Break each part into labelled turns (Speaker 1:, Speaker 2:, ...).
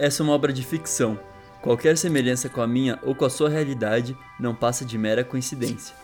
Speaker 1: Essa é uma obra de ficção. Qualquer semelhança com a minha ou com a sua realidade não passa de mera coincidência.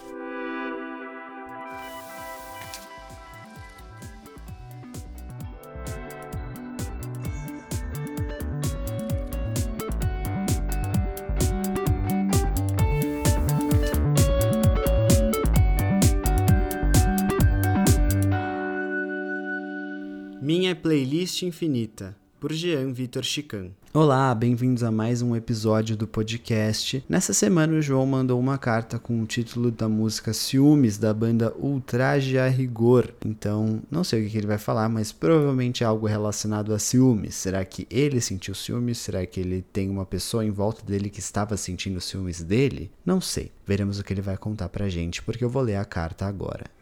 Speaker 2: Minha Playlist Infinita, por Jean Vitor Chican. Olá, bem-vindos a mais um episódio do podcast. Nessa semana o João mandou uma carta com o título da música Ciúmes da banda Ultraje a Rigor. Então, não sei o que ele vai falar, mas provavelmente é algo relacionado a ciúmes. Será que ele sentiu ciúmes? Será que ele tem uma pessoa em volta dele que estava sentindo ciúmes dele? Não sei. Veremos o que ele vai contar pra gente, porque eu vou ler a carta agora.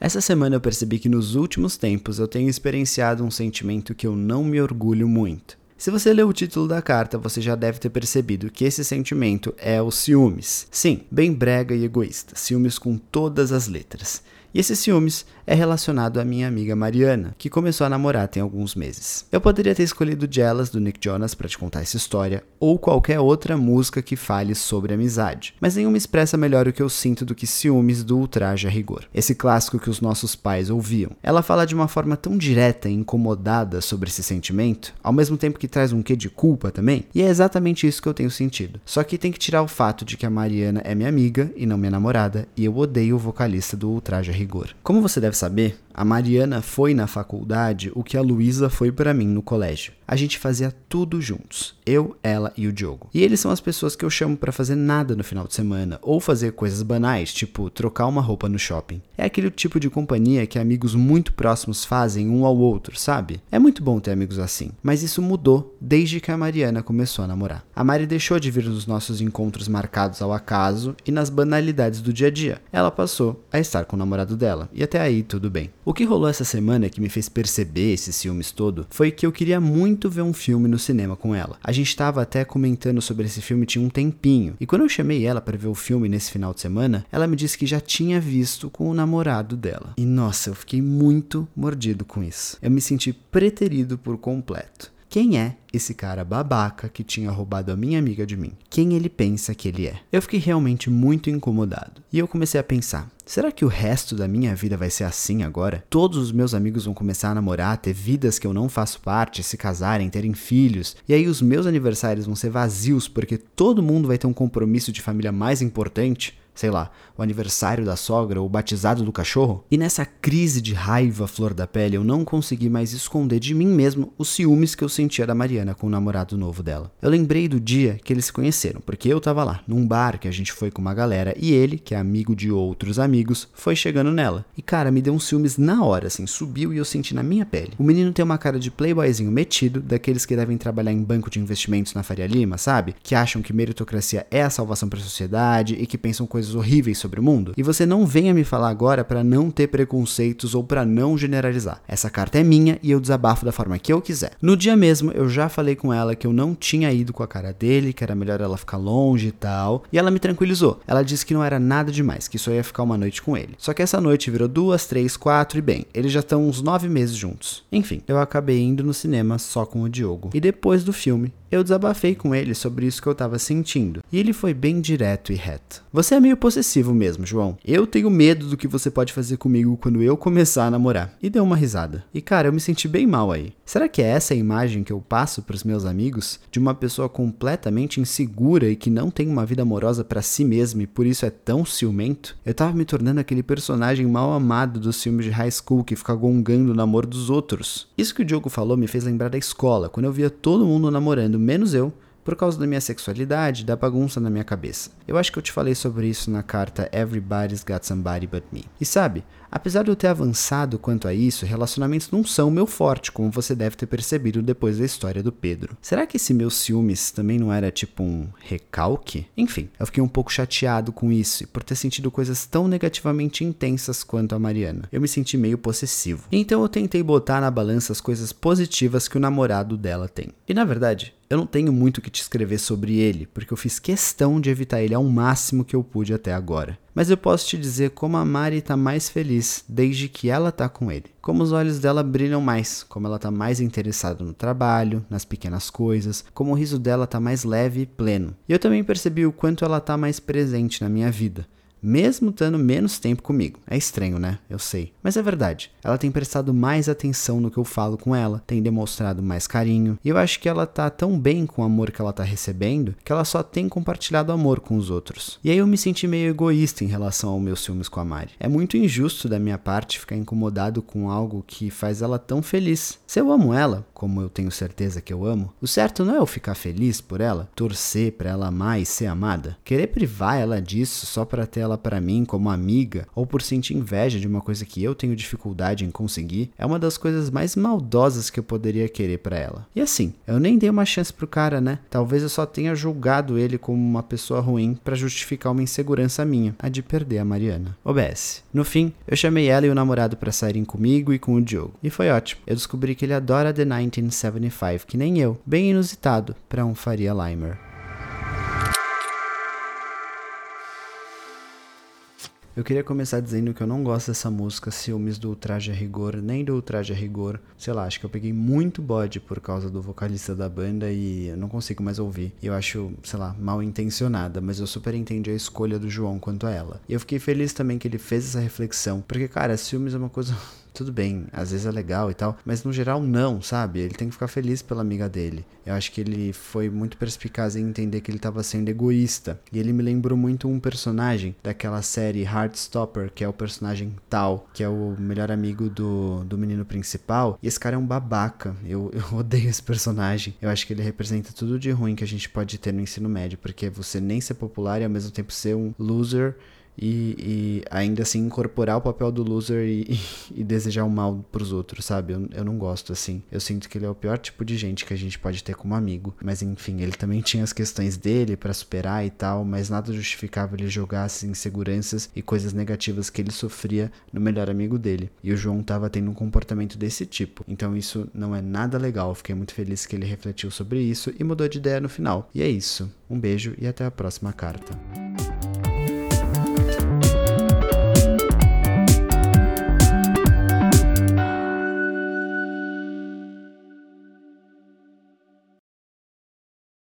Speaker 2: Essa semana eu percebi que nos últimos tempos eu tenho experienciado um sentimento que eu não me orgulho muito. Se você leu o título da carta, você já deve ter percebido que esse sentimento é o ciúmes. Sim, bem brega e egoísta, ciúmes com todas as letras. E esse ciúmes é relacionado à minha amiga Mariana, que começou a namorar tem alguns meses. Eu poderia ter escolhido Jealous do Nick Jonas para te contar essa história, ou qualquer outra música que fale sobre amizade, mas nenhuma expressa melhor o que eu sinto do que ciúmes do ultraje a rigor. Esse clássico que os nossos pais ouviam. Ela fala de uma forma tão direta e incomodada sobre esse sentimento, ao mesmo tempo que traz um quê de culpa também, e é exatamente isso que eu tenho sentido. Só que tem que tirar o fato de que a Mariana é minha amiga e não minha namorada, e eu odeio o vocalista do ultraje a rigor rigor. Como você deve saber, a Mariana foi na faculdade o que a Luísa foi para mim no colégio. A gente fazia tudo juntos, eu, ela e o Diogo. E eles são as pessoas que eu chamo para fazer nada no final de semana ou fazer coisas banais, tipo trocar uma roupa no shopping. É aquele tipo de companhia que amigos muito próximos fazem um ao outro, sabe? É muito bom ter amigos assim, mas isso mudou desde que a Mariana começou a namorar. A Mari deixou de vir nos nossos encontros marcados ao acaso e nas banalidades do dia a dia. Ela passou a estar com o namorado dela, e até aí tudo bem. O que rolou essa semana que me fez perceber esses ciúmes todo foi que eu queria muito ver um filme no cinema com ela. A gente estava até comentando sobre esse filme tinha um tempinho, e quando eu chamei ela para ver o filme nesse final de semana, ela me disse que já tinha visto com o namorado dela. E nossa, eu fiquei muito mordido com isso. Eu me senti preterido por completo. Quem é esse cara babaca que tinha roubado a minha amiga de mim? Quem ele pensa que ele é? Eu fiquei realmente muito incomodado. E eu comecei a pensar: será que o resto da minha vida vai ser assim agora? Todos os meus amigos vão começar a namorar, ter vidas que eu não faço parte, se casarem, terem filhos, e aí os meus aniversários vão ser vazios porque todo mundo vai ter um compromisso de família mais importante? Sei lá, o aniversário da sogra ou o batizado do cachorro. E nessa crise de raiva flor da pele, eu não consegui mais esconder de mim mesmo os ciúmes que eu sentia da Mariana com o namorado novo dela. Eu lembrei do dia que eles se conheceram, porque eu tava lá, num bar que a gente foi com uma galera e ele, que é amigo de outros amigos, foi chegando nela. E cara, me deu uns ciúmes na hora, assim, subiu e eu senti na minha pele. O menino tem uma cara de playboyzinho metido, daqueles que devem trabalhar em banco de investimentos na Faria Lima, sabe? Que acham que meritocracia é a salvação para a sociedade e que pensam coisas coisas horríveis sobre o mundo. E você não venha me falar agora para não ter preconceitos ou para não generalizar. Essa carta é minha e eu desabafo da forma que eu quiser. No dia mesmo, eu já falei com ela que eu não tinha ido com a cara dele, que era melhor ela ficar longe e tal. E ela me tranquilizou. Ela disse que não era nada demais, que só ia ficar uma noite com ele. Só que essa noite virou duas, três, quatro e bem, eles já estão uns nove meses juntos. Enfim, eu acabei indo no cinema só com o Diogo. E depois do filme, eu desabafei com ele sobre isso que eu tava sentindo. E ele foi bem direto e reto. Você é meio possessivo mesmo, João. Eu tenho medo do que você pode fazer comigo quando eu começar a namorar. E deu uma risada. E cara, eu me senti bem mal aí. Será que é essa a imagem que eu passo pros meus amigos? De uma pessoa completamente insegura e que não tem uma vida amorosa para si mesma e por isso é tão ciumento? Eu tava me tornando aquele personagem mal amado dos filmes de high school que fica gongando o namoro dos outros. Isso que o Diogo falou me fez lembrar da escola, quando eu via todo mundo namorando menos eu, por causa da minha sexualidade, da bagunça na minha cabeça. Eu acho que eu te falei sobre isso na carta Everybody's Got Somebody But Me. E sabe, apesar de eu ter avançado quanto a isso, relacionamentos não são meu forte, como você deve ter percebido depois da história do Pedro. Será que esse meu ciúmes também não era tipo um recalque? Enfim, eu fiquei um pouco chateado com isso e por ter sentido coisas tão negativamente intensas quanto a Mariana. Eu me senti meio possessivo. Então eu tentei botar na balança as coisas positivas que o namorado dela tem. E na verdade, Eu não tenho muito o que te escrever sobre ele, porque eu fiz questão de evitar ele ao máximo que eu pude até agora. Mas eu posso te dizer como a Mari tá mais feliz desde que ela tá com ele. Como os olhos dela brilham mais, como ela tá mais interessada no trabalho, nas pequenas coisas, como o riso dela tá mais leve e pleno. E eu também percebi o quanto ela tá mais presente na minha vida mesmo estando menos tempo comigo. É estranho, né? Eu sei. Mas é verdade. Ela tem prestado mais atenção no que eu falo com ela, tem demonstrado mais carinho, e eu acho que ela tá tão bem com o amor que ela tá recebendo que ela só tem compartilhado amor com os outros. E aí eu me senti meio egoísta em relação aos meus filmes com a Mari. É muito injusto da minha parte ficar incomodado com algo que faz ela tão feliz. Se eu amo ela, como eu tenho certeza que eu amo, o certo não é eu ficar feliz por ela, torcer para ela amar e ser amada, querer privar ela disso só para ter ela para mim como amiga ou por sentir inveja de uma coisa que eu tenho dificuldade em conseguir é uma das coisas mais maldosas que eu poderia querer para ela. E assim, eu nem dei uma chance pro cara, né? Talvez eu só tenha julgado ele como uma pessoa ruim para justificar uma insegurança minha, a de perder a Mariana. OBS. No fim, eu chamei ela e o namorado para saírem comigo e com o Diogo. E foi ótimo. Eu descobri que ele adora The 1975, que nem eu. Bem inusitado para um Faria Limer. Eu queria começar dizendo que eu não gosto dessa música Ciúmes do Ultraje a Rigor, nem do Ultraje a Rigor. Sei lá, acho que eu peguei muito bode por causa do vocalista da banda e eu não consigo mais ouvir. Eu acho, sei lá, mal intencionada, mas eu super entendi a escolha do João quanto a ela. E eu fiquei feliz também que ele fez essa reflexão, porque, cara, ciúmes é uma coisa tudo bem, às vezes é legal e tal, mas no geral não, sabe? Ele tem que ficar feliz pela amiga dele. Eu acho que ele foi muito perspicaz em entender que ele estava sendo egoísta. E ele me lembrou muito um personagem daquela série Heartstopper, que é o personagem Tal, que é o melhor amigo do, do menino principal. E esse cara é um babaca. Eu, eu odeio esse personagem. Eu acho que ele representa tudo de ruim que a gente pode ter no ensino médio, porque você nem ser popular e ao mesmo tempo ser um loser e, e, ainda assim incorporar o papel do loser e, e, e desejar o mal pros outros, sabe? Eu, eu não gosto assim. Eu sinto que ele é o pior tipo de gente que a gente pode ter como amigo. Mas enfim, ele também tinha as questões dele para superar e tal, mas nada justificava ele jogar as inseguranças e coisas negativas que ele sofria no melhor amigo dele. E o João tava tendo um comportamento desse tipo. Então isso não é nada legal. Fiquei muito feliz que ele refletiu sobre isso e mudou de ideia no final. E é isso. Um beijo e até a próxima carta.